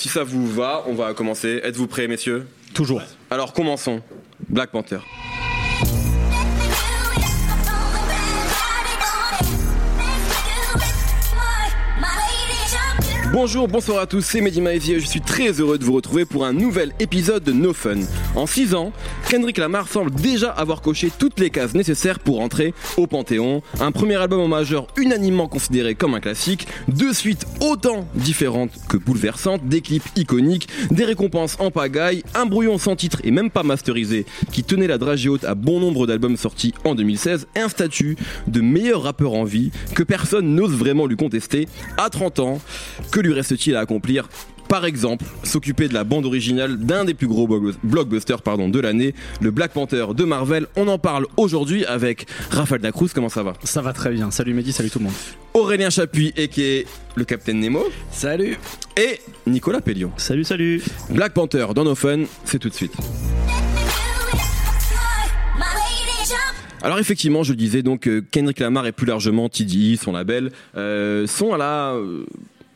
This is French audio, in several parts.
Si ça vous va, on va commencer. Êtes-vous prêts, messieurs? Toujours. Alors commençons. Black Panther. Bonjour, bonsoir à tous, c'est Mehdi Maizy et je suis très heureux de vous retrouver pour un nouvel épisode de No Fun. En 6 ans, Kendrick Lamar semble déjà avoir coché toutes les cases nécessaires pour entrer au Panthéon. Un premier album en majeur unanimement considéré comme un classique, deux suites autant différentes que bouleversantes, des clips iconiques, des récompenses en pagaille, un brouillon sans titre et même pas masterisé qui tenait la dragée haute à bon nombre d'albums sortis en 2016, un statut de meilleur rappeur en vie que personne n'ose vraiment lui contester à 30 ans. Lui reste-t-il à accomplir par exemple, s'occuper de la bande originale d'un des plus gros blockbusters pardon, de l'année, le Black Panther de Marvel. On en parle aujourd'hui avec Raphaël Dacruz. Comment ça va Ça va très bien. Salut Mehdi, salut tout le monde. Aurélien Chapuis, et qui est le Capitaine Nemo. Salut. Et Nicolas Pellion. Salut, salut. Black Panther dans nos fun, c'est tout de suite. Alors effectivement, je le disais donc euh, Kendrick Lamar et plus largement TDI, son label, euh, sont à la euh,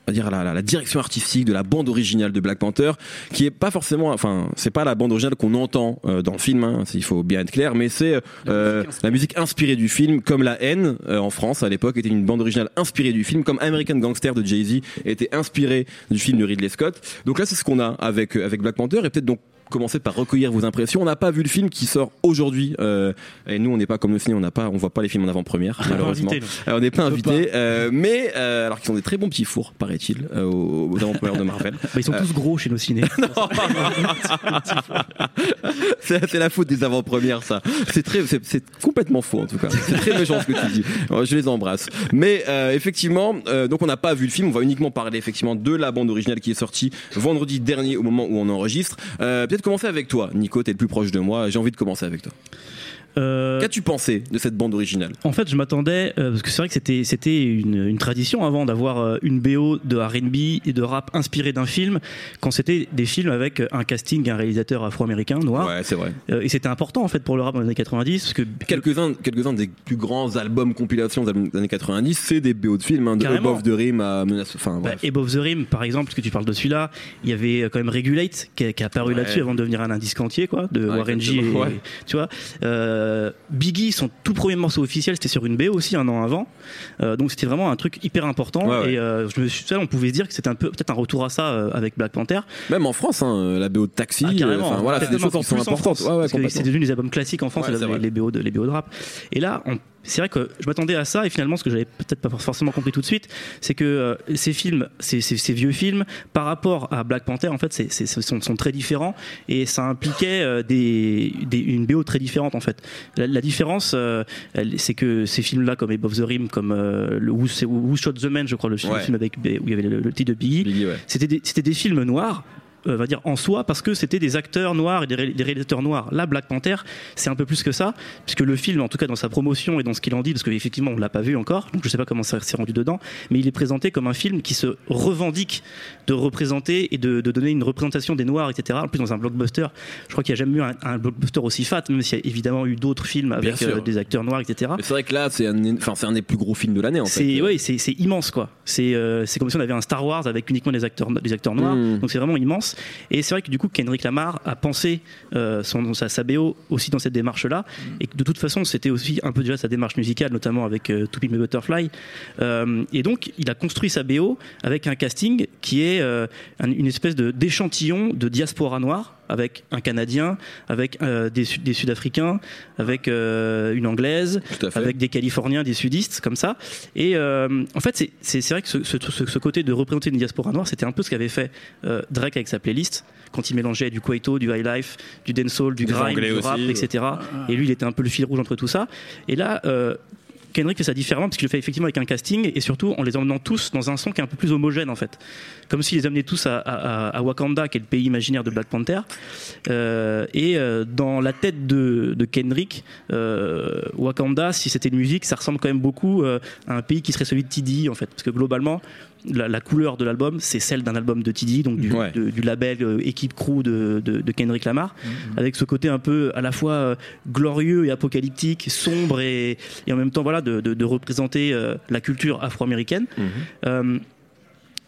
on va dire la, la, direction artistique de la bande originale de Black Panther, qui est pas forcément, enfin, c'est pas la bande originale qu'on entend euh, dans le film, hein, il faut bien être clair, mais c'est euh, la, musique inspirée du film, comme La haine euh, en France à l'époque était une bande originale inspirée du film, comme American Gangster de Jay Z était inspiré du film de Ridley Scott. Donc là, c'est ce qu'on a avec avec Black Panther, et peut-être donc commencer par recueillir vos impressions. On n'a pas vu le film qui sort aujourd'hui, euh, et nous on n'est pas comme le ciné, on n'a pas, on voit pas les films en avant-première malheureusement. on n'est pas invité, euh, mais euh, alors qu'ils sont des très bons petits fours, paraît-il, euh, aux, aux avant-premières de Marvel. bah, ils sont tous gros chez nos ciné. c'est la faute des avant-premières, ça. C'est très, c'est complètement faux en tout cas. C'est très méchant ce que tu dis. Je les embrasse. Mais effectivement, donc on n'a pas vu le film. On va uniquement parler effectivement de la bande originale qui est sortie vendredi dernier au moment où on enregistre. Peut-être commencer avec toi, Nico, t'es le plus proche de moi, j'ai envie de commencer avec toi. Euh, Qu'as-tu pensé de cette bande originale? En fait, je m'attendais euh, parce que c'est vrai que c'était c'était une, une, tradition avant d'avoir euh, une BO de R&B et de rap inspirée d'un film quand c'était des films avec un casting, un réalisateur afro-américain noir. Ouais, c'est vrai. et c'était important en fait pour le rap dans les années 90 parce que quelques-uns quelques-uns des plus grands albums compilations des années 90, c'est des BO de films hein, de Above the Rim à Menace. Enfin, bah, Above the Rim, par exemple, parce que tu parles de celui-là, il y avait quand même Regulate qui, qui a apparu là-dessus avant de devenir un indice entier quoi, de Warren G. Et, tu vois. Euh, Biggie, son tout premier morceau officiel, c'était sur une BO aussi un an avant. Euh, donc c'était vraiment un truc hyper important. Et euh, je me suis, on pouvait se dire que c'était un peu peut-être un retour à ça avec Black Panther. Même en France, hein, la BO de Taxi. Ah, carrément. voilà, c'est des choses qui sont importantes. c'est devenu des albums classiques en France, les, les, BO de, les BO de rap. Et là, on c'est vrai que je m'attendais à ça et finalement ce que j'avais peut-être pas forcément compris tout de suite c'est que euh, ces films ces, ces, ces, vieux films par rapport à Black Panther en fait c'est, c'est sont, sont, très différents et ça impliquait euh, des, des, une BO très différente en fait la, la différence euh, c'est que ces films là comme Above the Rim comme le Who, Who, Shot the Man je crois le film avec où il y avait le, le titre de Biggie, Biggie ouais. c'était des, c'était des films noirs euh, va dire en soi parce que c'était des acteurs noirs et des, réalisateurs noirs. Là, Black Panther, c'est un peu plus que ça, puisque le film, en tout cas dans sa promotion et dans ce qu'il en dit, parce qu'effectivement on l'a pas vu encore, donc je sais pas comment ça s'est rendu dedans, mais il est présenté comme un film qui se revendique de représenter et de, de donner une représentation des noirs, etc. En plus dans un blockbuster, je crois qu'il n'y a jamais eu un, un, blockbuster aussi fat, même s'il y a évidemment eu d'autres films avec euh, des acteurs noirs, etc. C'est vrai que là, c'est un, enfin c'est un des plus gros films de l'année en fait. Oui, c'est immense quoi. C'est euh, comme si on avait un Star Wars avec uniquement des acteurs des acteurs noirs, mmh. donc c'est vraiment immense. Et c'est vrai que du coup Kendrick Lamar a pensé euh, son, sa, sa, BO aussi dans cette démarche là mm. et que de toute façon c'était aussi un peu déjà sa démarche musicale notamment avec euh, To Butterfly. Euh, et donc il a construit sa BO avec un casting qui est euh, une espèce de d'échantillon de diaspora noire avec un Canadien, avec euh, des, des Sud-Africains, avec euh, une Anglaise, avec des Californiens, des Sudistes, comme ça. Et euh, en fait, c'est vrai que ce, ce, ce, côté de représenter une diaspora noire, c'était un peu ce qu'avait fait euh, Drake avec sa playlist, quand il mélangeait du Kwaito, du high life, du dancehall, du grime, du rap, aussi, etc. Et lui, il était un peu le fil rouge entre tout ça. Et là, euh, Kendrick fait ça différemment parce qu'il le fait effectivement avec un casting et surtout en les emmenant tous dans un son qui est un peu plus homogène en fait. Comme s'il les amenait tous à, Wakanda, qui est le pays imaginaire de Black Panther. Euh, et euh, dans la tête de, Kendrick, euh, Wakanda, si c'était une musique, ça ressemble quand même beaucoup à un pays qui serait celui de TD en fait. Parce que globalement, la, la, couleur de l'album, c'est celle d'un album de TD, donc du, ouais. de, du label euh, équipe crew de, de, de, Kendrick Lamar, mm -hmm. avec ce côté un peu à la fois euh, glorieux et apocalyptique, sombre et, et en même temps voilà de, de représenter euh, la culture afro-américaine. Mm -hmm.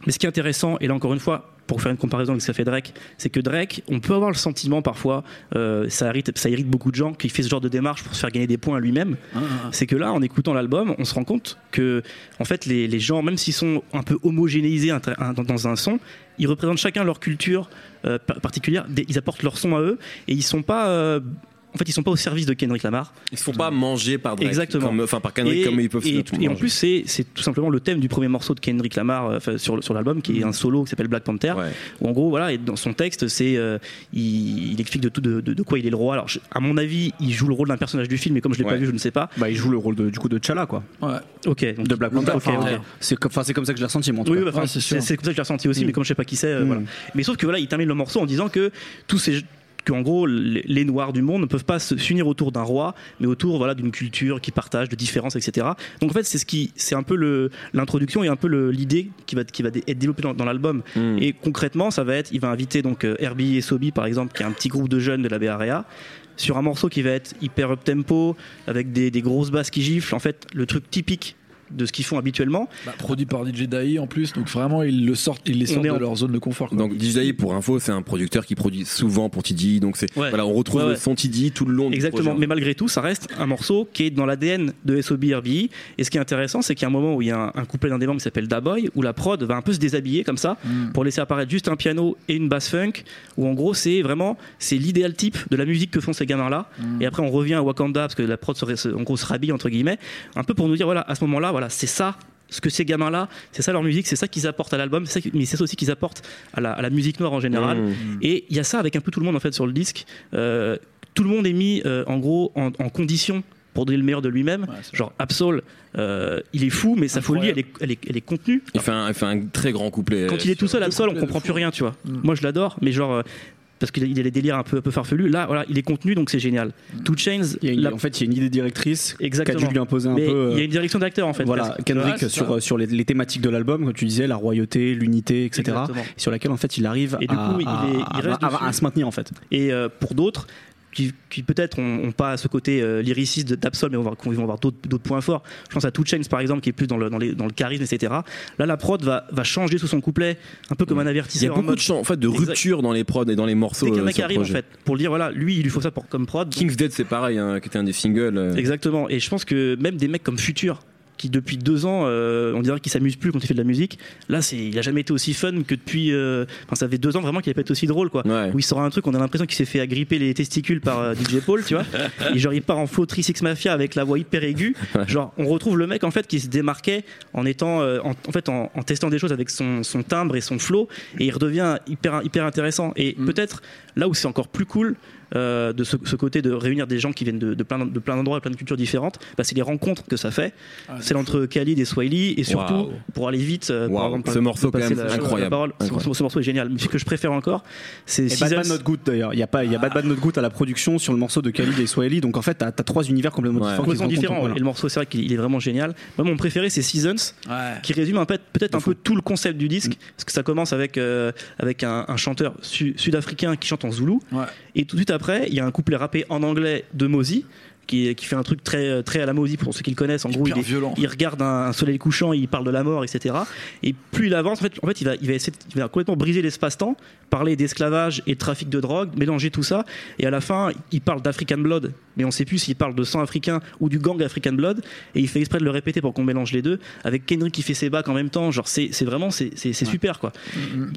mais ce qui est intéressant, et là encore une fois, pour faire une comparaison avec ce qu'a fait Drake, c'est que Drake, on peut avoir le sentiment parfois, euh, ça, irrite, ça irrite beaucoup de gens, qu'il fait ce genre de démarche pour se faire gagner des points à lui-même. Ah, ah. C'est que là, en écoutant l'album, on se rend compte que, en fait, les, les gens, même s'ils sont un peu homogénéisés dans, un son, ils représentent chacun leur culture euh, par- particulière. Ils apportent leur son à eux et ils sont pas. En fait, ils sont pas au service de Kendrick Lamar. Ils se font pas manger par Drake. Exactement. Comme- Enfin, par Kendrick et, comme ils peuvent se et- tout et en plus, c'est c'est tout simplement le thème du premier morceau de Kendrick Lamar euh, sur, sur l'album, qui est un solo qui s'appelle Black Panther. Ouais. Où en gros, voilà, et dans son texte, c'est euh, il, il explique de tout de, de- de quoi il est le roi. Alors, je- à mon avis, il joue le rôle d'un personnage du film, mais comme je l'ai Ouais. pas vu, je ne sais pas. Bah, il joue le rôle de, du coup de T'Challa, quoi. Ouais. Ok. donc- De Black Panther. Ok, Enfin, C'est comme, enfin, c'est comme ça que je l'ai ressenti, moi. Oui, Ouais, c'est c'est sûr. c'est comme ça que je l'ai ressenti aussi, Mm. mais comme je sais pas qui c'est, euh, Mm. voilà. Mais sauf que voilà, il termine le morceau en disant que tous ces qu'en gros les, les noirs du monde ne peuvent pas se- s'unir autour d'un roi, mais autour voilà d'une culture qui partage, de différences, etc. Donc en fait c'est ce qui c'est un peu l'introduction et un peu l'idée qui va qui va être développée dans, dans l'album. Mm. Et concrètement ça va être il va inviter donc euh, Herbie et Sobi par exemple qui est un petit groupe de jeunes de la Bay Area sur un morceau qui va être hyper up tempo avec des, des grosses basses qui giflent en fait le truc typique de ce qu'ils font habituellement Bah, produit par DJ Dai en plus, donc vraiment ils le sortent, ils les sortent de en- leur zone de confort. quoi. Donc DJ pour info, c'est un producteur qui produit souvent pour TD, donc c'est Ouais. voilà, on retrouve Ouais, ouais. son TD tout le long du Exactement, projet. mais malgré tout, ça reste un morceau qui est dans l'ADN de SOB RBI. Et ce qui est intéressant, c'est qu'il y a un moment où il y a un, un couplet d'un des membres qui s'appelle Daboy, où la prod va un peu se déshabiller comme ça, Mm. pour laisser apparaître juste un piano et une basse funk, où en gros, c'est vraiment c'est l'idéal type de la musique que font ces gamins-là. Mm. Et après, on revient à Wakanda, parce que la prod se, en gros se rhabille, entre guillemets, un peu pour nous dire, voilà, à ce moment-là, voilà, c'est ça. Ce que ces gamins-là, c'est ça leur musique, c'est ça qu'ils apportent à l'album, c'est ça qui- mais c'est ça aussi qu'ils apportent à la, à la musique noire en général. Mm. Et il y a ça avec un peu tout le monde en fait sur le disque. Euh, tout le monde est mis euh, en gros en, en condition pour donner le meilleur de lui-même. Ouais, Genre Absol, euh, il est fou, mais sa folie, elle est, elle est, elle est contenue. Il fait un, il fait un très grand couplet. Quand il est tout seul, Absol, on comprend plus rien, tu vois. Mm. Moi, je l'adore, mais genre. Parce qu'il a, les délires un peu, un peu farfelus. Là, voilà, il est contenu, donc c'est génial. Two Chains, Il y a une- la- En fait, il y a une idée directrice qui a exactement. dû lui imposer un mais peu. il y a euh, une direction d'acteur en fait. voilà. Kendrick sur, les, les thématiques de l'album, comme tu disais, la royauté, l'unité, etc. Exactement. Sur laquelle en fait il arrive Et du à, coup, il à- est- il à- reste à- dessus. à se maintenir en fait. Et euh, pour d'autres, qui, qui peut-être ont, ont pas ce côté euh, lyriciste d'Absol, mais on va, ils vont avoir d'autres points forts. Je pense à Two Chainz par exemple, qui est plus dans le, dans les- dans le charisme, etc. Là, la prod va, va changer sous son couplet, un peu comme un Il y a avertisseur. en beaucoup mode, de en fait, de rupture dans les prods et dans les morceaux. Euh, a qui sur le arrivent en fait, pour dire voilà, lui, il lui faut ça pour, comme prod. King's Dead, c'est pareil, hein, qui était un des singles. euh, Exactement. Et je pense que même des mecs comme Future, qui depuis deux ans, euh, on dirait qu'il s'amuse plus quand il fait de la musique. Là, c'est, il a jamais été aussi fun que depuis. euh, Enfin, ça fait deux ans vraiment qu'il a pas été aussi drôle, quoi. Ouais. Où il sort un truc, on a l'impression qu'il s'est fait agripper les testicules par euh, DJ Paul, tu vois. Et genre, il part en flow 36 Mafia avec la voix hyper aiguë. Genre, on retrouve le mec en fait qui se démarquait en étant, euh, en, en fait, en, en testant des choses avec son, son timbre et son flow, et il redevient hyper hyper intéressant. Et peut-être là où c'est encore plus cool. Euh, de ce, ce côté de réunir des gens qui viennent de, de plein de plein d'endroits, plein de cultures différentes, bah, c'est les rencontres que ça fait. Ah, c'est entre Khalid et Swahili, et surtout pour aller vite. euh, pour de ce morceau, quand même, la- incroyable. la parole. Ce- Incroyable. Ce, morceau est génial. Mais ce que je préfère encore, c'est Et Seasons. Not Good d'ailleurs. Il y a pas, il y a Bad Bad Not Good à la production sur le morceau de Khalid et Swahili. Donc en fait, t'as as trois univers complètement Ouais. différents. qui se complètement rencontrent, différent. voilà. Et le morceau, c'est vrai qu'il il est vraiment génial. Moi, mon préféré, c'est Seasons, Ouais. qui résume peut-être un peu tout le concept du disque, parce que ça commence avec euh, avec un, un chanteur su- sud-africain qui chante en zoulou, Ouais. et tout de suite après, il y a un couplet rappé en anglais de Mozi. Qui, qui fait un truc très très à la Mozi pour ceux qui le connaissent en gros il, est- violent. il regarde un, un soleil couchant il parle de la mort etc et plus il avance en fait, en fait il va il va essayer de- il va complètement briser l'espace-temps parler d'esclavage et de trafic de drogue mélanger tout ça et à la fin il parle d'African Blood mais on sait plus s'il parle de sang africain ou du gang African Blood. Et il fait exprès de le répéter pour qu'on mélange les deux avec Kendrick qui fait ses bacs en même temps. Genre c'est c'est vraiment c'est c'est c'est super quoi.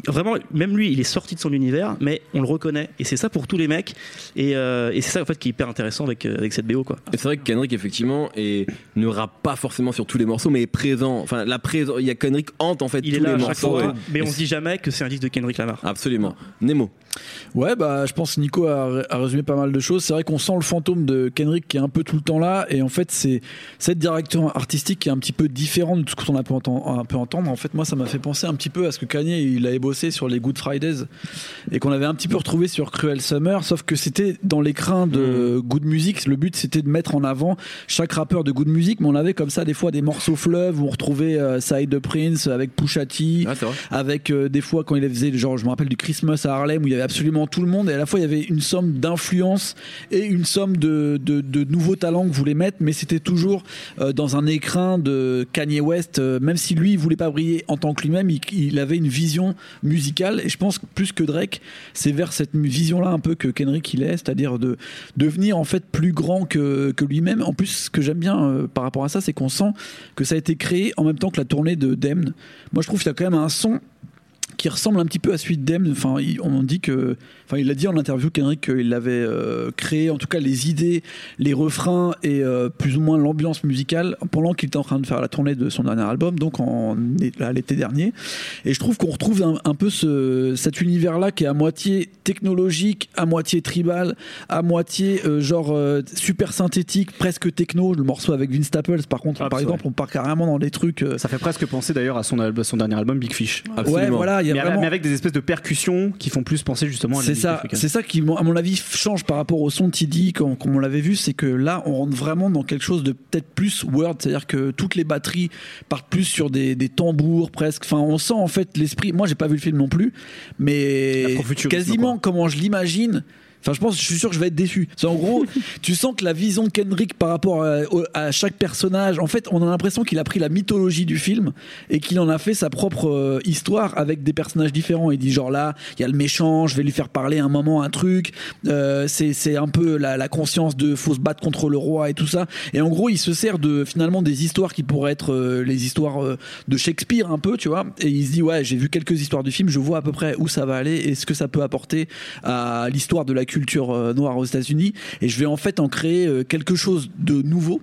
Vraiment même lui il est sorti de son univers mais on le reconnaît. Et c'est ça pour tous les mecs. Et, euh, et c'est ça en fait qui est hyper intéressant avec euh, avec cette BO quoi. Et c'est vrai que Kendrick, effectivement, est, ne rappe pas forcément sur tous les morceaux, mais est présent. Enfin, la présence, il y a Kendrick hante en fait il tous est là les morceaux. fois et- mais et on se dit jamais que c'est un disque de Kendrick Lamar. Absolument. Nemo. Ouais, bah, je pense que Nico a, a résumé pas mal de choses. C'est vrai qu'on sent le fantôme de Kendrick qui est un peu tout le temps là. Et en fait, c'est cette direction artistique qui est un petit peu différente de ce qu'on a pu entendre, entendre. En fait, moi, ça m'a fait penser un petit peu à ce que Kanye il avait bossé sur les Good Fridays et qu'on avait un petit peu retrouvé sur Cruel Summer. Sauf que c'était dans l'écrin de Good Music. Le but, c'était de mettre en avant chaque rappeur de Good Music. Mais on avait comme ça des fois des morceaux fleuves où on retrouvait euh, Side de Prince avec Pusha T Ah, avec euh, des fois quand il faisait genre je me rappelle du Christmas à Harlem où il y avait absolument tout le monde et à la fois il y avait une somme d'influence et une somme de nouveaux talents que voulait mettre, mais c'était toujours euh, dans un écrin de Kanye West. euh, même si lui, il voulait pas briller en tant que lui-même, il, avait une vision musicale. Et je pense plus que Drake, c'est vers cette vision-là un peu que Kendrick il est, c'est-à-dire de devenir en fait plus grand que, que lui-même. En plus, ce que j'aime bien euh, par rapport à ça, c'est qu'on sent que ça a été créé en même temps que la tournée de Demn. Moi, je trouve qu'il y a quand même un son qui ressemble un petit peu à celui de Demn. Enfin, on dit que, enfin, il a dit en interview Kendrick qu'il avait euh, créé, en tout cas, les idées, les refrains et euh, plus ou moins l'ambiance musicale pendant qu'il était en train de faire la tournée de son dernier album, donc en l'été dernier. Et je trouve qu'on retrouve un, un peu ce, cet univers-là qui est à moitié technologique, à moitié tribal, à moitié euh, genre super synthétique, presque techno. Le morceau avec Vince Staples, par contre, par exemple, on part carrément dans des trucs. Ça fait presque penser d'ailleurs à son, dernier album Big Fish. Absolument. ouais, voilà, il y a Mais, vraiment. mais avec des espèces de percussions qui font plus penser justement à C'est ça, c'est ça qui, à mon avis, change par rapport au son TD, comme, comme on l'avait vu, c'est que là, on rentre vraiment dans quelque chose de peut-être plus word, c'est-à-dire que toutes les batteries partent plus sur des, des tambours presque. Enfin, on sent en fait l'esprit. Moi, j'ai pas vu le film non plus, mais quasiment quoi. comment je l'imagine. Enfin, je pense, je suis sûr que je vais être déçu. C'est en gros, tu sens que la vision de Kendrick par rapport à, chaque personnage, en fait, on a l'impression qu'il a pris la mythologie du film et qu'il en a fait sa propre euh, histoire avec des personnages différents. Il dit genre là, il y a le méchant, je vais lui faire parler un moment un truc. Euh, c'est c'est un peu la, la conscience de faut se battre contre le roi et tout ça. Et en gros, il se sert de finalement des histoires qui pourraient être euh, les histoires euh, de Shakespeare un peu, tu vois. Et il se dit ouais, j'ai vu quelques histoires du film, je vois à peu près où ça va aller et ce que ça peut apporter à l'histoire de la culture euh, noire aux États-Unis. Et je vais en fait en créer euh, quelque chose de nouveau.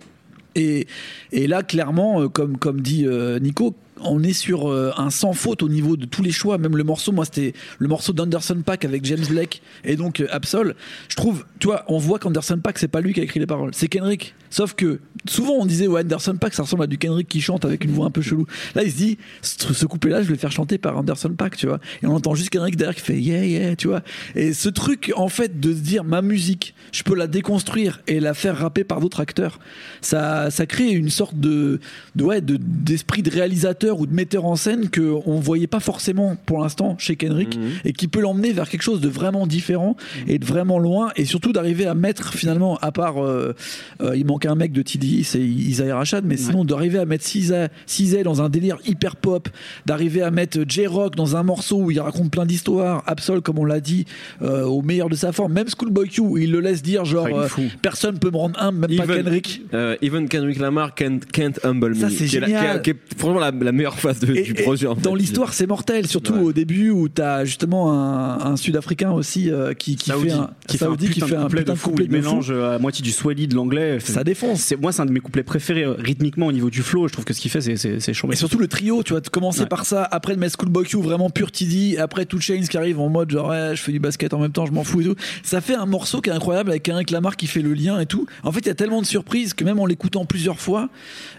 Et, là, clairement, euh, comme, dit Nico, on est sur euh, un sans faute au niveau de tous les choix. Même le morceau, moi, c'était le morceau d'Anderson Pack avec James Blake et donc euh, Absol. Je trouve, tu vois, on voit qu'Anderson Pack, c'est pas lui qui a écrit les paroles, c'est Kendrick. Sauf que souvent on disait, ouais, Anderson Pack, ça ressemble à du Kendrick qui chante avec une voix un peu chelou. Là, il se dit, ce, ce couplet-là, je vais le faire chanter par Anderson Pack, tu vois. Et on entend juste Kendrick derrière qui fait yeah, yeah, tu vois. Et ce truc, en fait, de se dire, ma musique, je peux la déconstruire et la faire rapper par d'autres acteurs, ça, ça crée une sorte de, de ouais, de- d'esprit de, réalisateur ou de metteur en scène que on voyait pas forcément pour l'instant chez Kendrick et qui peut l'emmener vers quelque chose de vraiment différent et de vraiment loin et surtout d'arriver à mettre finalement, à part, euh, euh, il manque un mec de TDI, c'est Isaiah Rashad, mais sinon d'arriver à mettre Cizay dans un délire hyper pop, d'arriver à mettre J-Rock dans un morceau où il raconte plein d'histoires, Absol comme on l'a dit, euh, au meilleur de sa forme, même Schoolboy Q, où il le laisse dire genre Ah, euh, personne peut me rendre humble, même pas Even- Kendrick. Euh, even Kendrick Lamar can't, can't humble Ça, me. c'est qui est la- génial. qui est, qui est franchement la, la meilleure phase de- Et- du et projet. en fait. dans l'histoire, c'est mortel, surtout Ouais. au début où t'as justement un, un Sud-Africain aussi euh, qui, qui Saoudi, fait un, qui fait un Saoudi putain qui fait de un couplet de de fou. couplet Il de fou. mélange euh, à moitié du swahili de l'anglais. Ça défonce. C'est moi, c'est un de mes couplets préférés euh, rythmiquement au niveau du flow. Je trouve que ce qu'il fait, c'est chambé. Et surtout le trio, tu vois, de commencer Ouais. par ça, après de mettre Schoolboy Q vraiment pur TD, après Two Chains qui arrive en mode genre ouais, je fais du basket en même temps, je m'en fous et tout. Ça fait un morceau qui est incroyable avec un Lamar qui fait le lien et tout. En fait, il y a tellement de surprises que même en l'écoutant plusieurs fois,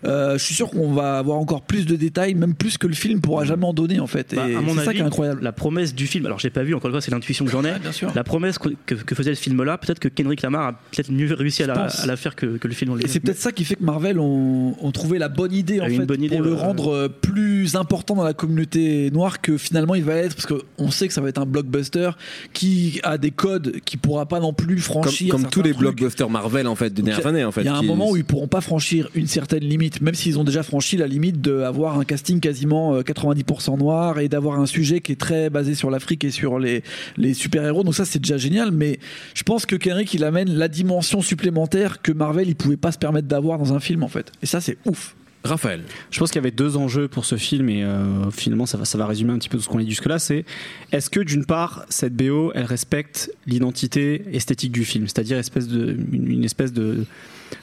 euh, je suis sûr qu'on va avoir encore plus de détails, même plus que le film pourra jamais en donner en fait. Bah, et à mon c'est ça qui est incroyable. La promesse du film, alors j'ai pas vu, encore une fois, c'est l'intuition que j'en ai. Sûr. La promesse que, que- que faisait ce film-là, peut-être que Kendrick Lamar a peut-être mieux réussi à la, pense. à la faire que, que le film Et c'est peut-être ça qui fait que Marvel ont, ont trouvé la bonne idée en Ah, une fait bonne idée, pour le rendre euh, plus important dans la communauté noire que finalement il va être parce qu'on sait que ça va être un blockbuster qui a des codes qui pourra pas non plus franchir comme tous les trucs. blockbusters Marvel en fait des dernières années en fait. Il y a un moment où ils pourront pas franchir une certaine limite, même s'ils ont déjà franchi la limite d'avoir un casting quasiment euh, 90% noir et d'avoir un sujet qui est très basé sur l'Afrique et sur les, les super-héros. Donc ça, c'est déjà génial, mais je pense que Kendrick, il amène la dimension supplémentaire que Marvel, il pouvait pas se permettre d'avoir dans un film, en fait. Et ça, c'est ouf. Raphaël. Je pense qu'il y avait deux enjeux pour ce film et euh, finalement ça va, ça va résumer un petit peu tout ce qu'on a dit jusque-là. C'est est-ce que d'une part cette BO elle respecte l'identité esthétique du film, c'est-à-dire espèce de, une, une espèce de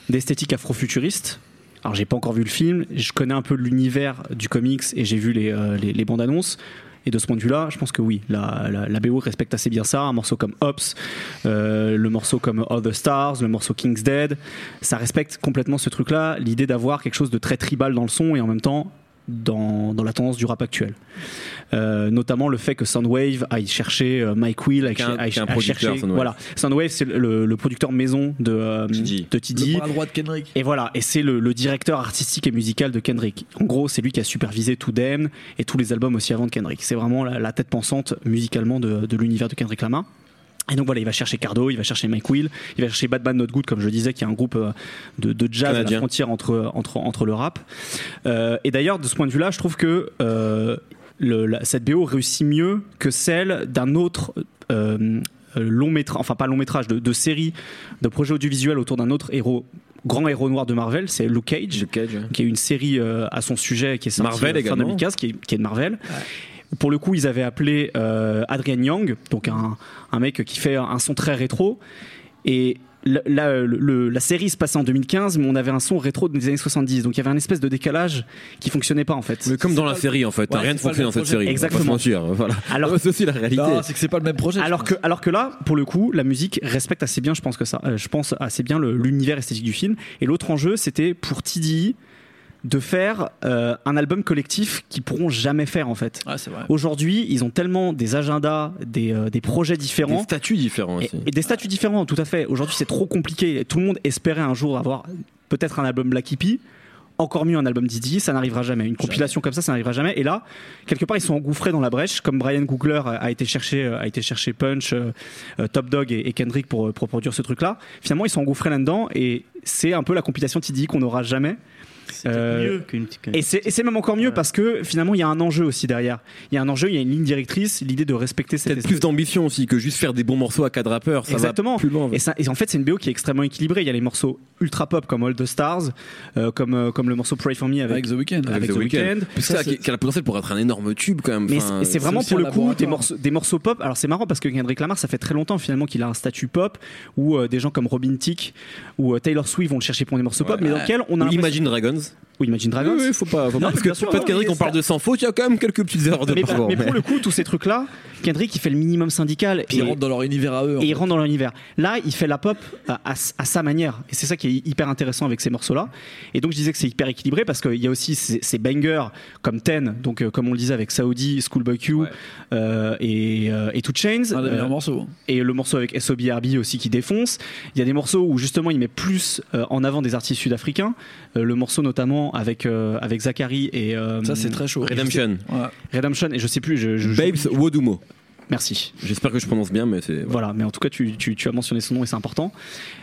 d'esthétique afrofuturiste? Alors j'ai pas encore vu le film, je connais un peu l'univers du comics et j'ai vu les, euh, les, bandes annonces. Et de ce point de vue-là, je pense que oui, la, la, BO respecte assez bien ça. Un morceau comme Ops, euh, le morceau comme Other Stars, le morceau King's Dead, ça respecte complètement ce truc-là, l'idée d'avoir quelque chose de très tribal dans le son et en même temps dans, dans la tendance du rap actuel. Euh, notamment le fait que Soundwave aille chercher euh, Mike Will, aille, un- aille- un chercher- Soundwave. voilà. Soundwave, c'est le, le producteur maison de, euh, TD. de Le TD. bras droit de Kendrick. Et voilà, et c'est le, le directeur artistique et musical de Kendrick. En gros, c'est lui qui a supervisé tout Dem et tous les albums aussi avant de Kendrick. C'est vraiment la, la tête pensante musicalement de, de l'univers de Kendrick Lamar. Et donc voilà, il va chercher Cardo, il va chercher Mike Will, il va chercher Bad Bad Not Good, comme je le disais, qui est un groupe euh, de, de jazz à la frontière entre, entre, entre le rap. Euh, et d'ailleurs, de ce point de vue-là, je trouve que euh, le- la- cette BO réussit mieux que celle d'un autre euh, long métrage, enfin pas long métrage, de, de série, de projet audiovisuel autour d'un autre héros, grand héros noir de Marvel, c'est Luke Cage Luke Cage, ouais. qui est une série euh, à son sujet qui est sortie Marvel également. 2015, qui est, qui est de Marvel. Pour le coup, ils avaient appelé euh, Adrian Young, donc un, un mec qui fait un son très rétro. Et la, la- le- la série se passait en 2015, mais on avait un son rétro des années 70. Donc il y avait un espèce de décalage qui fonctionnait pas en fait. Mais comme dans la série en fait, Ouais, rien ne fonctionne dans cette série. on va Exactement. pas se mentir, voilà. Alors- c'est aussi la réalité. C'est que c'est pas le même projet. je Alors que, alors que là, pour le coup, la musique respecte assez bien, je pense que ça, euh, je pense assez bien l'univers esthétique du film. Et l'autre enjeu, c'était pour TDI de faire euh, un album collectif qu'ils pourront jamais faire en fait. Ouais. Aujourd'hui, ils ont tellement des agendas, des, euh, des projets Des différents. statuts différents Et, aussi. et des statuts différents, tout à fait. Aujourd'hui, c'est trop compliqué. Tout le monde espérait un jour avoir peut-être un album Black Hippie. Encore mieux un album Didi, ça n'arrivera jamais. Une compilation comme ça, ça n'arrivera jamais. Et là, quelque part, ils sont engouffrés dans la brèche, comme Brian Googler a été chercher, a été chercher Punch, euh, euh, Top Dog et, et Kendrick pour, euh, pour produire ce truc-là. Finalement, ils sont engouffrés là-dedans et c'est un peu la compilation TDI qu'on n'aura jamais. Euh, mieux Et c'est même encore mieux Ouais. parce que finalement, il y a un enjeu aussi derrière. Il y a un enjeu, il y a une ligne directrice, l'idée de respecter cette Peut-être plus d'ambition aussi que juste faire des bons morceaux à quatre rappeurs. Ça Exactement. va plus loin. Et, ça- et en fait, c'est une BO qui est extrêmement équilibrée. Il y a les morceaux ultra pop comme All the Stars, euh, comme, euh, comme le morceau Pray for Me avec. Avec The Weeknd. avec The The Weeknd. Weeknd. Parce que Ça, ça, qui a le potentiel pour être un énorme tube quand même. Mais Enfin, c'est- vraiment pour le coup des morceaux, des morceaux pop. Alors c'est marrant parce que Kendrick Lamar, ça fait très longtemps finalement qu'il a un statut pop où euh, des gens comme Robin Thicke ou euh, Taylor Swift vont le chercher pour des morceaux pop, mais dans lesquels on a Ou l'impression- Imagine Dragons. Ou Imagine Dragons. Oui, oui, faut pas. Faut pas Non, parce que sûr, peut-être non, Kendrick, on parle de sans faute, il y a quand même quelques petites erreurs de mais, parcours. mais pour le coup, tous ces trucs-là, Kendrick il fait le minimum syndical Puis et, ils rentrent dans leur univers à eux. et il fait. rentre dans l'univers. Là, il fait la pop à, à- à sa manière. Et c'est ça qui est hyper intéressant avec ces morceaux-là. Et donc, je disais que c'est hyper équilibré parce qu'il y a aussi ces, ces bangers comme Ten, donc euh, comme on le disait avec Saudi, Schoolboy Q Ouais. euh, et, euh, et Two Chains. Un des Euh, meilleurs morceaux. et le morceau avec SOBRB aussi qui défonce. Il y a des morceaux où justement il met plus euh, en avant des artistes sud-africains. Euh, le morceau notamment avec, euh, avec Zachary et. euh, Ça, c'est très chaud. Redemption. Ouais. Redemption, et je sais plus. Je, je- je- Babes Wodumo. Merci. J'espère que je prononce bien, mais c'est. Voilà, mais en tout cas, tu, tu- tu as mentionné son nom et c'est important.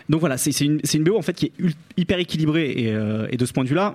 Donc voilà, c'est c'est une, c'est une BO en fait qui est hyper équilibrée et, euh, et de ce point de vue-là,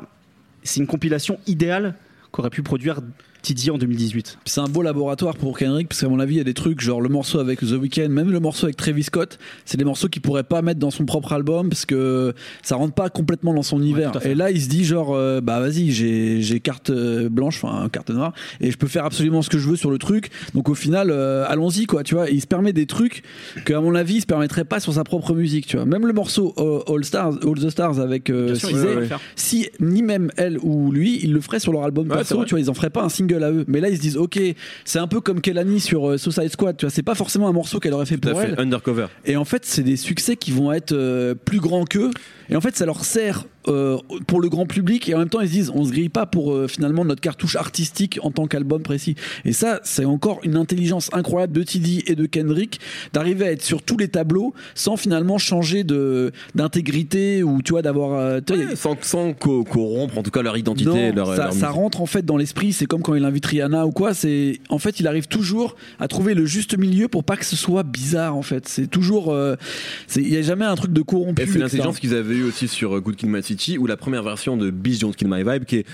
c'est une compilation idéale qu'aurait pu produire Tidy en 2018. Puis C'est un beau laboratoire pour Kendrick, parce qu'à mon avis, il y a des trucs, genre le morceau avec The Weeknd, même le morceau avec Travis Scott, c'est des morceaux qu'il pourrait pas mettre dans son propre album, parce que ça rentre pas complètement dans son univers. et là, il se dit, genre, euh, bah vas-y, j'ai carte euh, blanche, enfin carte noire, et je peux faire absolument ce que je veux sur le truc. Donc au final, euh, allons-y, quoi, tu vois. Et il se permet des trucs que, à mon avis, il se permettrait pas sur sa propre musique, tu vois. Même le morceau All Stars, All the Stars avec euh, sûr, Cizé, si ni même elle ou lui, ils le feraient sur leur album Ouais, perso, tu vois, ils en feraient pas un single à eux. Mais là, ils se disent, ok, c'est un peu comme Kelani sur euh, Suicide Squad, tu vois, c'est pas forcément un morceau qu'elle aurait fait Tout à pour fait. elle. Undercover. Et en fait, c'est des succès qui vont être euh, plus grands qu'eux. Et en fait, ça leur sert euh, pour le grand public. Et en même temps, ils se disent, on se grille pas pour euh, finalement notre cartouche artistique en tant qu'album précis. Et ça, c'est encore une intelligence incroyable de Tidy et de Kendrick d'arriver à être sur tous les tableaux sans finalement changer de d'intégrité ou tu vois d'avoir. euh, Ouais, sans, sans co- corrompre en tout cas leur identité, non, leur, ça, leur ça rentre en fait dans l'esprit. C'est comme quand il invite Rihanna ou quoi. C'est en fait, il arrive toujours à trouver le juste milieu pour pas que ce soit bizarre. En fait, c'est toujours. euh, Il y a jamais un truc de corrompu. Et c'est l'intelligence qu'ils avaient eu aussi sur euh, Good Kid, My City ou la première version de Beast Don't Kill My Vibe qui est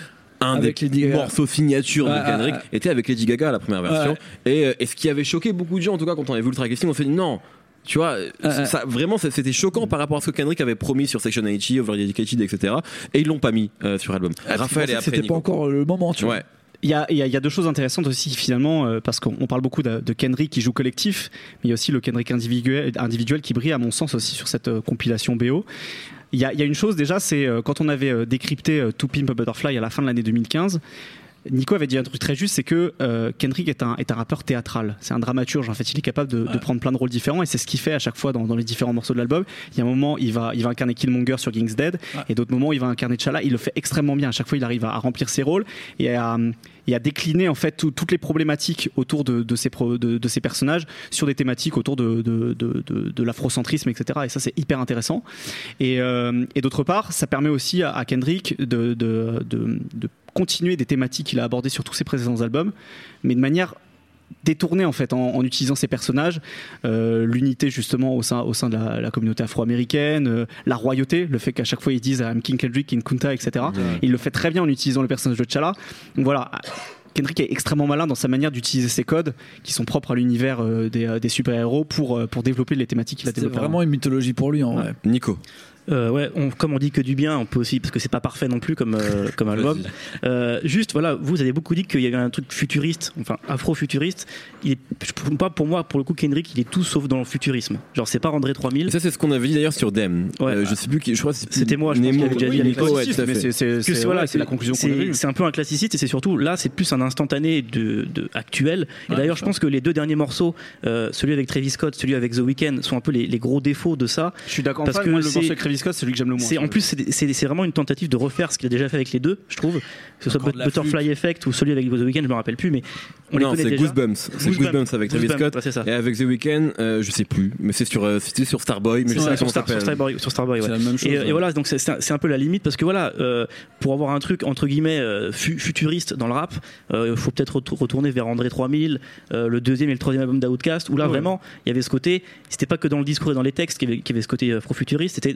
un Avec des Lady morceaux signature Ouais, de Kendrick ouais, était avec Lady Gaga la première version Ouais. et, euh, et ce qui avait choqué beaucoup de gens en tout cas quand on avait vu le track listing on s'est dit non tu vois, ça, vraiment, c'était choquant par rapport à ce que Kendrick avait promis sur Section 80, Over Dedicated, etc. Et ils l'ont pas mis euh, sur l'album. Ah, Raphaël et après C'était pas encore le moment, tu vois. Ouais. Il y a, il y a- il y a deux choses intéressantes aussi finalement euh, parce qu'on on parle beaucoup de, de Kendrick qui joue collectif, mais il y a aussi le Kendrick individuel, individuel qui brille à mon sens aussi sur cette euh, compilation BO. Il y a, une chose déjà, c'est euh, quand on avait euh, décrypté euh, To Pimp Butterfly à la fin de l'année 2015. Nico avait dit un truc très juste, c'est que euh, Kendrick est un, est un rappeur théâtral. C'est un dramaturge. En fait, il est capable de, de prendre plein de rôles différents et c'est ce qu'il fait à chaque fois dans, dans les différents morceaux de l'album. Il y a un moment, il va, il va incarner Killmonger sur King's Dead et d'autres moments, il va incarner T'Challa. Il le fait extrêmement bien. À chaque fois, il arrive à, à remplir ses rôles et à, et à décliner en fait tout- toutes les problématiques autour de, de, ces, pro- de, de ces personnages sur des thématiques autour de, de, de, l'afrocentrisme, etc. Et ça, c'est hyper intéressant. Et, euh, et d'autre part, ça permet aussi à, à Kendrick de, de continuer des thématiques qu'il a abordées sur tous ses précédents albums, mais de manière détourné en fait en, en utilisant ces personnages, euh, l'unité justement au sein au sein de la, la communauté afro-américaine, euh, la royauté, le fait qu'à chaque fois ils disent I'm King Kendrick, King Kunta, etc. Il le fait très bien en utilisant le personnage de T'Challa. Donc voilà. Kendrick est extrêmement malin dans sa manière d'utiliser ces codes qui sont propres à l'univers euh, des, des super-héros pour, euh, pour développer les thématiques qu'il a C'est développées. vraiment une mythologie pour lui en vrai. Nico. Euh, ouais, on, comme on dit que du bien, on peut aussi parce que c'est pas parfait non plus comme euh, comme album. Euh, juste, voilà, vous avez beaucoup dit qu'il y avait un truc futuriste, enfin afro-futuriste. Il est, pas pour moi, pour le coup, Kendrick, il est tout sauf dans le futurisme. Genre, c'est pas André 3000. Et ça, c'est ce qu'on avait dit d'ailleurs sur Dem. Ouais. Euh, je sais plus qui, je crois C'était moi, je pense, Nemo. déjà dit Oui, à Nico, l'époque. ouais, c'est voilà, la conclusion c'est- un peu un classiciste et c'est surtout là, c'est plus un instantané de, de actuel. Et Ouais, d'ailleurs, je pense que les deux derniers morceaux, euh, celui avec Travis Scott, celui avec The Weeknd, sont un peu les, les gros défauts de ça. Je suis d'accord. Parce Parce que c'est- morceau avec Travis Scott, c'est celui que j'aime le moins. C'est en plus c'est- vraiment une tentative de refaire ce qu'il a déjà fait avec les deux, je trouve. Que ce soit la Butterfly Effect ou celui avec The Weeknd, je me rappelle plus, mais on les Non, connaît c'est déjà. Goosebumps. C'est Goosebumps. Goosebumps avec Travis Scott. ouais, c'est ça. Et avec The Weeknd, euh, je sais plus, mais c'est sur, euh, c'était sur Starboy, mais je sais Ouais, pas sur, Star, sur. Starboy, sur Starboy, ouais. La même chose. Et, ouais. et voilà, donc c'est- c'est un, un peu la limite parce que voilà, euh, pour avoir un truc entre guillemets euh, fu- futuriste dans le rap, euh, il faut peut-être ret- retourner vers André 3000, euh, le deuxième et le troisième album d'Outcast, où là Ouais. vraiment il y avait ce côté, c'était pas que dans le discours et dans les textes qu'il y avait, qu'il y avait ce côté euh, afro-futuriste, c'était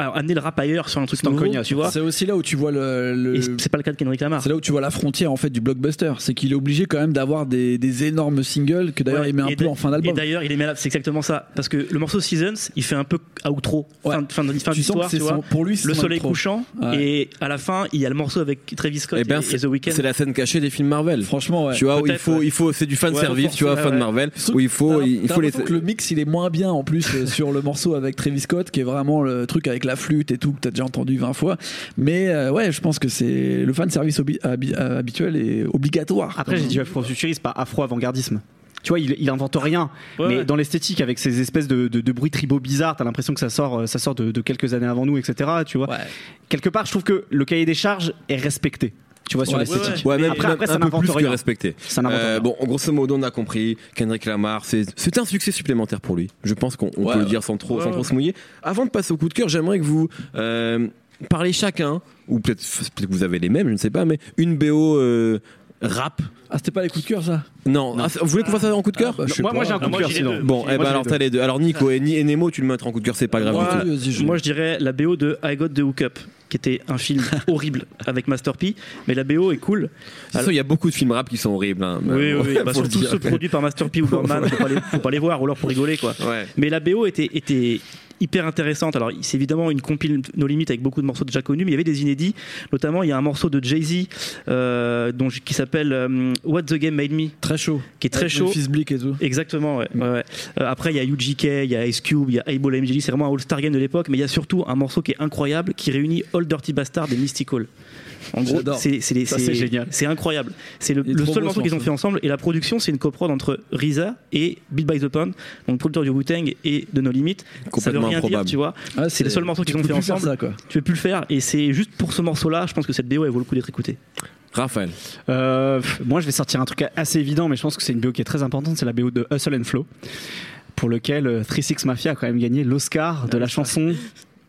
euh, amener le rap ailleurs sur un truc nouveau, cognat, tu vois. C'est aussi là où tu vois le. le- Et c'est pas le cas de Kendrick Lamar. C'est là où tu vois la frontière en fait du blockbuster, c'est qu'il est obligé quand même d'avoir des, des énormes singles que d'ailleurs Ouais, il met un et peu en fin Et d'album. d'ailleurs, il est malade, c'est exactement ça. Parce que le morceau Seasons, il fait un peu outro, Ouais. fin, fin, fin Tu sens d'histoire, que c'est tu vois. son- pour lui c'est Le soleil couchant, Ouais. et à la fin, il y a le morceau avec Travis Scott Eh ben, et, et The Weeknd. C'est la scène cachée des films Marvel. Franchement, ouais. Tu vois, où il faut, ouais. il faut, c'est du fan service, tu vois, fan. Marvel, où il faut, il faut les. le mix il est moins bien en plus euh, sur le morceau avec Travis Scott qui est vraiment le truc avec la flûte et tout que t'as déjà entendu 20 fois mais euh, ouais je pense que c'est le fan service habi- euh, habituel est obligatoire Après, j'ai dit afro-futuriste, pas afro-avant-gardisme. Tu vois, il, il invente rien, Ouais, mais ouais. dans l'esthétique, avec ces espèces de, de, de bruits tribaux bizarres, t'as l'impression que ça sort, euh, ça sort de, de quelques années avant nous, etc. Tu vois, Ouais. quelque part, je trouve que le cahier des charges est respecté. Tu vois, sur Ouais, l'esthétique. Ouais, même, Après- même après, ça un peu n'invente plus que rien. respecté. Ça Euh, bon, grosso modo, on a compris. Kendrick Lamar, c'est un succès supplémentaire pour lui. Je pense qu'on peut le dire sans trop, Ouais, sans ouais. trop se mouiller. Avant de passer au coup de cœur, j'aimerais que vous euh, parlez chacun, ou peut-être peut que vous avez les mêmes, je ne sais pas, mais une BO euh, rap. ah c'était pas les coups de cœur ça? Non, Ah, vous voulez qu'on fasse ça en coup de cœur? Ah, bah, moi, j'ai un coup de cœur sinon. deux. Bon, eh ben alors t'as les deux. Alors Nico et, Nemo, tu le mettras en coup de cœur, c'est pas grave Moi, du tout. Moi, je dirais la BO de I Got the Hookup, qui était un film horrible avec Master P, mais la BO est cool. Il y a beaucoup de films rap qui sont horribles. hein, Oui, oui, oui. Bah, surtout ceux produits par Master P ou Birdman, faut pas les, faut pas les voir, ou alors pour rigoler, quoi. Ouais. Mais la BO était, était hyper intéressante. Alors, c'est évidemment une compile No Limit avec beaucoup de morceaux déjà connus, mais il y avait des inédits. Notamment, il y a un morceau de Jay-Z euh, dont- qui s'appelle euh, What the Game Made Me, très chaud qui est très Avec chaud. Memphis Bleak et tout Exactement, ouais. ouais, ouais. Euh, après, il y a UGK, il y a Ice Cube, il y a Able MJG, c'est vraiment un all-star game de l'époque, mais il y a surtout un morceau qui est incroyable qui réunit All Dirty Bastard et Mystical. En gros, c'est génial. C'est incroyable. C'est le, seul morceau ce qu'ils ont fait ensemble et la production, c'est une coprod entre RZA et Beat by the Pound, donc producteur du Wu-Tang et de No Limit. Ça veut rien dire, tu vois. Ah, C'est le seul morceau qu'ils ont fait ensemble. ça, quoi. Tu peux plus le faire et c'est juste pour ce morceau-là, je pense que cette BO elle vaut le coup d'être écoutée. Raphaël. Euh, moi, je vais sortir un truc assez évident, mais je pense que c'est une BO qui est très importante. C'est la BO de Hustle and Flow, pour lequel euh, 36 Mafia a quand même gagné l'Oscar de la chanson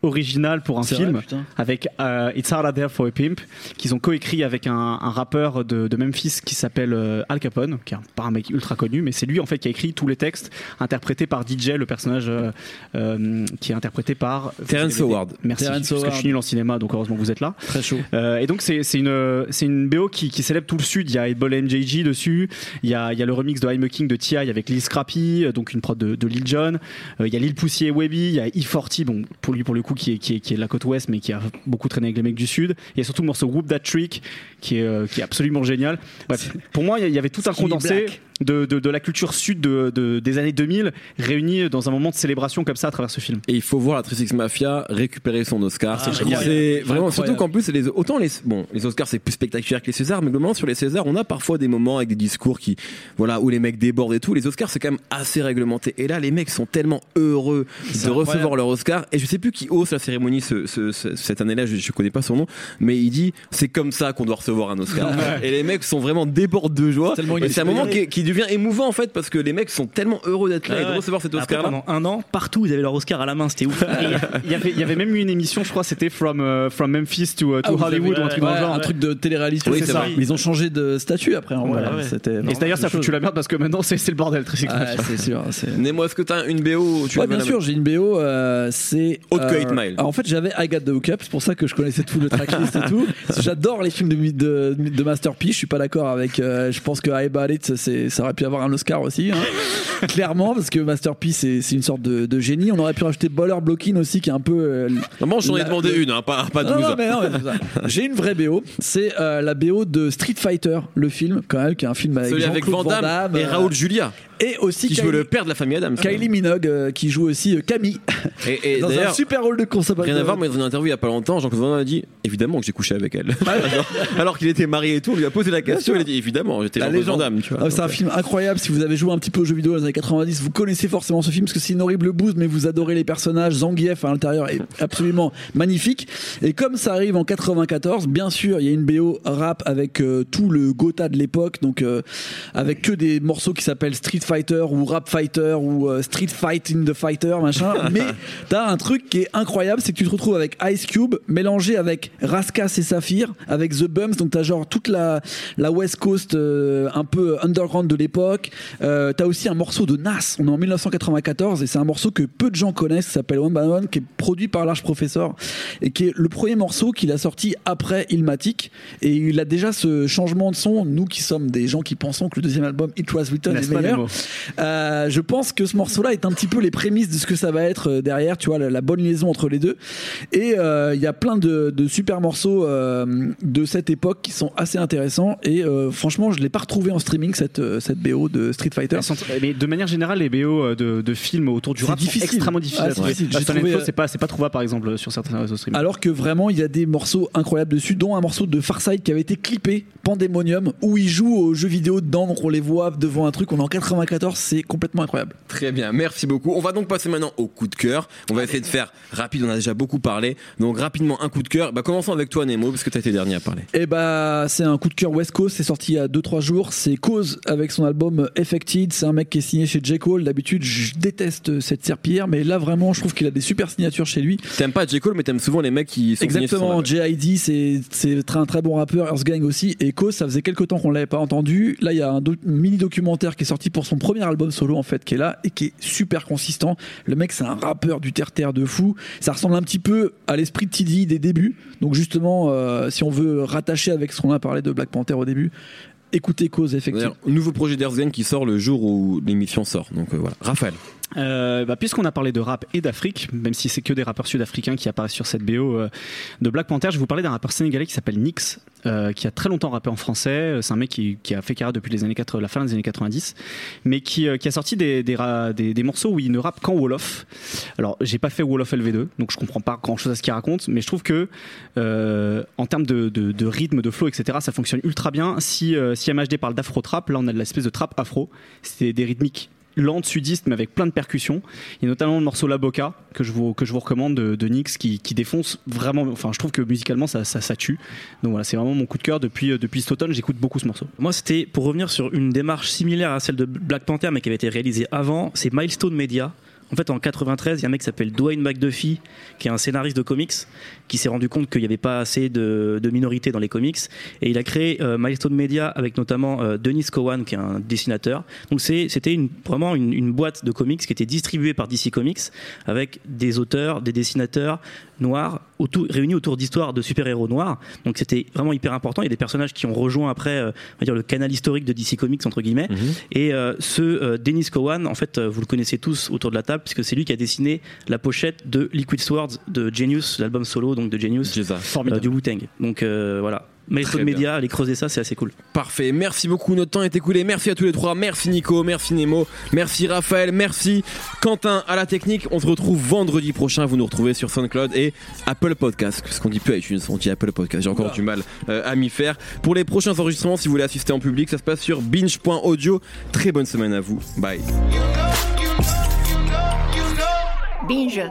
originale pour un film vrai, avec euh, It's Hard There for a Pimp qu'ils ont coécrit avec un, un rappeur de, de Memphis qui s'appelle euh, Al Capone qui est un- pas un mec ultra connu mais c'est lui en fait qui a écrit tous les textes interprétés par DJ le personnage euh, euh, qui est interprété par Terrence Howard. merci Terrence parce que je Howard. suis nul en cinéma donc heureusement que vous êtes là très chaud euh, et donc c'est c'est une c'est une BO qui, qui célèbre tout le sud. Il y a Able MJG dessus. Il y a il y a le remix de I'm a King de Ti avec Lil Scrappy, donc une prod de, de Lil Jon. Euh, il y a Lil Poussier et Webby. Il y a E40, bon pour lui pour le coup qui est qui est, qui est de la côte ouest mais qui a beaucoup traîné avec les mecs du sud. Il y a surtout le morceau Whoop That Trick qui est euh, qui est absolument génial. Bref, pour moi il y avait tout un condensé. Black. De, de, de la culture sud de, de- des années 2000 réunis dans un moment de célébration comme ça à travers ce film. Et il faut voir la 36 Mafia récupérer son Oscar. Ah, c'est vraiment, surtout qu'en plus, les, autant les, bon, les Oscars c'est plus spectaculaire que les Césars, mais globalement sur les Césars, on a parfois des moments avec des discours qui, voilà, où les mecs débordent et tout. Les Oscars c'est quand même assez réglementé. Et là, les mecs sont tellement heureux de recevoir leur Oscar. Et je sais plus qui hausse la cérémonie ce, ce- ce- cette année-là, je, je connais pas son nom, mais il dit c'est comme ça qu'on doit recevoir un Oscar. et les mecs sont vraiment débordent de joie. C'est un moment qui, qui il devient émouvant en fait parce que les mecs sont tellement heureux d'être là et de ouais. recevoir cet Après, Oscar là. pendant un an, partout, ils avaient leur Oscar à la main, c'était ouf. Il y, avait, il y avait même eu une émission, je crois, c'était From, euh, from Memphis to, uh, to Ah, Hollywood avez- ou un truc ouais, dans le genre. un truc de télé-réalité. Oui, c'est c'est ça. vrai. Mais ils ont changé de statut après. En vrai. Ouais. Et d'ailleurs, ça foutu la merde parce que maintenant, c'est c'est le bordel, très Ouais, c'est sûr. c'est- Nemo, est-ce que t'as une BO tu Ouais, bien sûr, j'ai une BO. euh, c'est. Haute que euh, 8 Mile. En fait, j'avais I Got the Hookup, c'est pour ça que je connaissais tout le tracklist et tout. J'adore les films de, de, de Masterpiece. Je suis pas d'accord avec. euh, je pense que I About It, c'est- ça aurait pu avoir un Oscar aussi. hein. Clairement, parce que Masterpiece, c'est c'est une sorte de, de génie. On aurait pu rajouter Baller Blocking aussi, qui est un peu. euh, Normalement, j'en ai demandé une, hein, pas, pas 12. non, non, non. J'ai une vraie BO. C'est euh, la BO de Street Fighter, le film, quand même, qui est un film avec, Celui avec Van Damme, et euh, Raoul Julia, et aussi qui joue Kylie, le père de la famille Adams. Kylie Minogue, euh, qui joue aussi euh, Camille, Et, et dans un d'ailleurs, super rôle de consommateur. rien à voir, mais dans une interview il y a pas longtemps, Jean-Claude Van Damme a dit évidemment que j'ai couché avec elle. Ah Alors- qu'il était marié et tout, on lui a posé la question, il a dit évidemment, j'étais La Jean-Claude Van légende. Damme, tu vois. Ah, c'est un film incroyable. Si vous avez joué un petit peu aux jeux vidéo dans les années 90, vous connaissez forcément ce film parce que c'est une horrible bouse, mais vous adorez les personnages. Zangief à l'intérieur est absolument magnifique. Et comme ça arrive en 94, bien sûr, il y a une BO rap avec euh, tout le Gotha de l'époque, donc euh, avec que des morceaux qui s'appellent Street Fighter ou Rap Fighter ou euh, Street Fight in the Fighter, machin. mais t'as un truc qui est incroyable, c'est que tu te retrouves avec Ice Cube mélangé avec Raskas et Saphir, avec The Bums, donc t'as genre toute la, la West Coast euh, un peu underground de l'époque. Euh, t'as aussi un morceau de Nas, on est en 1994 et c'est un morceau que peu de gens connaissent, qui s'appelle One by One, qui est produit par Large Professor et qui est le premier morceau qu'il a sorti après Ilmatic et il a déjà ce changement de son, nous qui sommes des gens qui pensons que le deuxième album It Was Written est meilleur. Euh, je pense que ce morceau-là est un petit peu les prémices de ce que ça va être euh, derrière, tu vois, la, la bonne liaison entre les deux. Et euh, il y a plein de, de super morceaux euh, de cette époque qui sont assez intéressants. Et franchement, je l'ai pas retrouvé en streaming cette cette BO de Street Fighter. Sont- Mais de manière générale, les BO de, de films autour du rap sont difficile. extrêmement difficiles Ah, à c'est trouver. c'est pas, pas trouvable par exemple sur certains réseaux streaming. Alors que vraiment, il y a des morceaux incroyables dessus, dont un morceau de Farside qui avait été clippé, Pandemonium, où il joue aux jeux vidéo dedans, donc on les voit devant un truc, on est en 94, c'est complètement incroyable. Très bien, merci beaucoup. On va donc passer maintenant au coup de cœur. On va essayer de faire rapide, on a déjà beaucoup parlé. Donc rapidement, un coup de cœur. Bah, commençons avec toi Nemo, parce que tu as été dernier à parler. Et bah, c'est un coup de cœur West Coast, c'est sorti il y a 2-3 jours. C'est Cause avec son album Affected. C'est un mec qui est signé chez J. Cole. D'habitude, je déteste cette serpillière, mais là, vraiment, je trouve qu'il a des super signatures chez lui. T'aimes pas J. Cole, mais t'aimes souvent les mecs qui sont Exactement. J.I.D. c'est c'est un très bon rappeur, Earth Gang aussi, et Cause, ça faisait quelques temps qu'on l'avait pas entendu. Là, il y a un do- mini documentaire qui est sorti pour son premier album solo en fait, qui est là et qui est super consistant. Le mec, c'est un rappeur du terre-terre de fou. Ça ressemble un petit peu à l'esprit de TD des débuts. Donc justement, euh, si on veut rattacher avec ce qu'on a parlé de Black Panther au début, écoutez Cause effectivement. Nouveau projet d'Earth Gang qui sort le jour où l'émission sort. Donc euh, voilà. Raphaël. Euh, bah, Puisqu'on a parlé de rap et d'Afrique, même si c'est que des rappeurs sud-africains qui apparaissent sur cette BO euh, de Black Panther, je vais vous parler d'un rappeur sénégalais qui s'appelle Nix, euh, qui a très longtemps rappé en français. Euh, C'est un mec qui, a fait carrière depuis les années 80, la fin des années 90, mais qui, a sorti des, morceaux où il ne rappe qu'en Wolof. Alors, j'ai pas fait Wolof LV2, donc je comprends pas grand chose à ce qu'il raconte, mais je trouve que en termes de, rythme, de flow, etc., ça fonctionne ultra bien. Si, si MHD parle d'afro trap, là on a de l'espèce de trap afro. C'est des rythmiques lentes, sudistes, mais avec plein de percussions. A notamment le morceau La Boca que je vous, que je vous recommande de, de Nix qui, qui défonce vraiment. Enfin, je trouve que musicalement ça, ça, ça tue. Donc voilà, c'est vraiment mon coup de cœur depuis, euh, depuis cet automne. J'écoute beaucoup ce morceau. Moi, c'était pour revenir sur une démarche similaire à celle de Black Panther, mais qui avait été réalisée avant. C'est Milestone Media. En fait, en 93, il y a un mec qui s'appelle Dwayne McDuffie, qui est un scénariste de comics, qui s'est rendu compte qu'il n'y avait pas assez de, de minorités dans les comics, et il a créé euh, Milestone Media avec notamment euh, Denis Cowan, qui est un dessinateur. Donc c'était une, vraiment une, une boîte de comics qui était distribuée par DC Comics, avec des auteurs, des dessinateurs noirs autour, réunis autour d'histoires de super-héros noirs. Donc c'était vraiment hyper important. Il y a des personnages qui ont rejoint après, euh, on va dire le canal historique de DC Comics entre guillemets. Et euh, ce Dennis Cowan, en fait, vous le connaissez tous autour de la table, puisque c'est lui qui a dessiné la pochette de Liquid Swords de Genius, l'album solo donc de Genius euh, du Wu-Tang. Donc euh, voilà. Très bien. Media, allez creuser ça, c'est assez cool. Parfait, merci beaucoup, notre temps est écoulé. Merci à tous les trois, merci Nico, merci Nemo, merci Raphaël, merci Quentin à la technique. On se retrouve vendredi prochain, vous nous retrouvez sur SoundCloud et Apple Podcast, parce qu'on dit plus iTunes, on dit Apple Podcast. J'ai encore du mal euh, à m'y faire. Pour les prochains enregistrements, si vous voulez assister en public, ça se passe sur binge.audio. Très bonne semaine à vous, bye. Binge.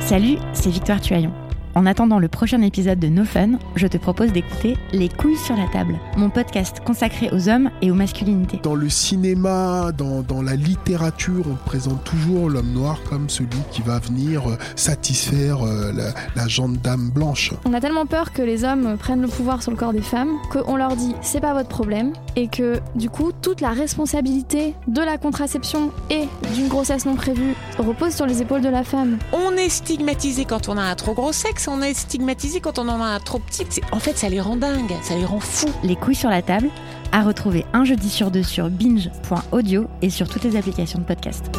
Salut, c'est Victoire Tuaillon. En attendant le prochain épisode de No Fun, je te propose d'écouter Les couilles sur la table, mon podcast consacré aux hommes et aux masculinités. Dans le cinéma, dans, dans la littérature, on présente toujours l'homme noir comme celui qui va venir euh, satisfaire euh, la, la dame blanche. On a tellement peur que les hommes prennent le pouvoir sur le corps des femmes qu'on leur dit c'est pas votre problème et que du coup toute la responsabilité de la contraception et d'une grossesse non prévue repose sur les épaules de la femme. On est stigmatisé quand on a un trop gros sexe on est stigmatisé quand on en a un trop petit. En fait, ça les rend dingues, ça les rend fous. Les couilles sur la table, à retrouver un jeudi sur deux sur binge.audio et sur toutes les applications de podcast.